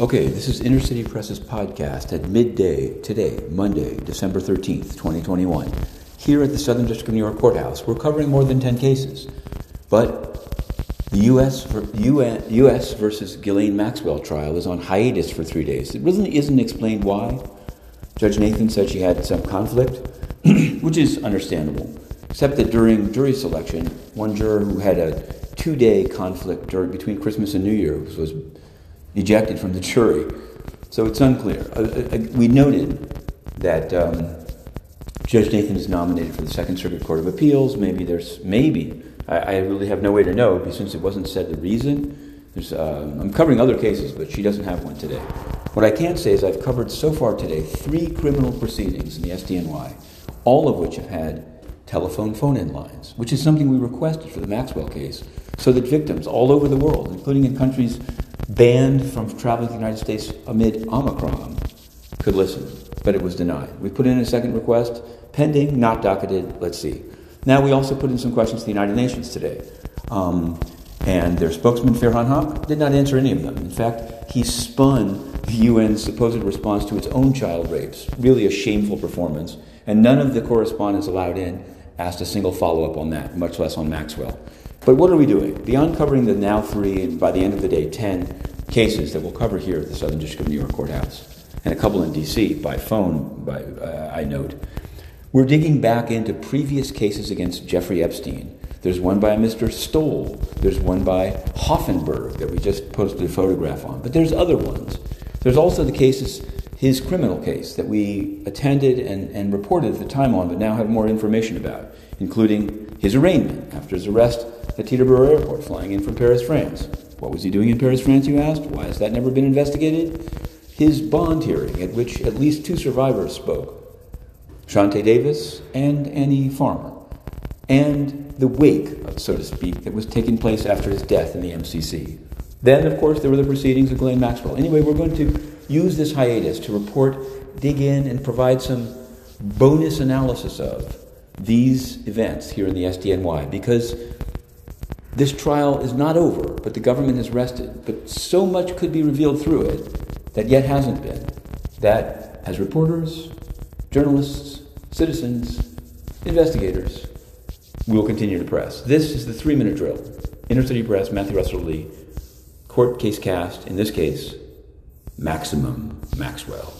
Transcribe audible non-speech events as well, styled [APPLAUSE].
Okay, this is Inner City Press's podcast at midday today, Monday, December 13th, 2021. Here at the Southern District of New York Courthouse, we're covering more than 10 cases. But the US, US versus Ghislaine Maxwell trial is on hiatus for three days. It really isn't explained why. Judge Nathan said she had some conflict, [CLEARS THROAT] which is understandable, except that during jury selection, one juror who had a two day conflict during, between Christmas and New Year was ejected from the jury. So it's unclear. Uh, uh, we noted that um, Judge Nathan is nominated for the Second Circuit Court of Appeals. Maybe there's, maybe, I, I really have no way to know because since it wasn't said the reason. Uh, I'm covering other cases, but she doesn't have one today. What I can say is I've covered so far today three criminal proceedings in the SDNY, all of which have had telephone phone in lines, which is something we requested for the Maxwell case, so that victims all over the world, including in countries banned from traveling to the United States amid Omicron could listen, but it was denied. We put in a second request, pending, not docketed, let's see. Now we also put in some questions to the United Nations today. Um, and their spokesman, Farhan Haq, did not answer any of them. In fact, he spun the UN's supposed response to its own child rapes. Really a shameful performance. And none of the correspondents allowed in asked a single follow up on that, much less on Maxwell. But what are we doing? Beyond covering the now three, and by the end of the day, 10 cases that we'll cover here at the Southern District of New York Courthouse, and a couple in D.C. by phone, by, uh, I note, we're digging back into previous cases against Jeffrey Epstein. There's one by Mr. Stoll. There's one by Hoffenberg that we just posted a photograph on. But there's other ones. There's also the cases, his criminal case that we attended and, and reported at the time on, but now have more information about, including his arraignment after his arrest at Teterboro Airport, flying in from Paris, France. What was he doing in Paris, France, you asked? Why has that never been investigated? His bond hearing, at which at least two survivors spoke Chauntae Davis and Annie Farmer, and the wake, so to speak, that was taking place after his death in the MCC. Then, of course, there were the proceedings of Ghislaine Maxwell. Anyway, we're going to use this hiatus to report, dig in, and provide some bonus analysis of these events here in the SDNY because this trial is not over, but the government has rested. But so much could be revealed through it that yet hasn't been. That, as reporters, journalists, citizens, investigators, we will continue to press. This is the three minute drill. Inner City Press, Matthew Russell Lee, court case cast, in this case, Maximum Maxwell.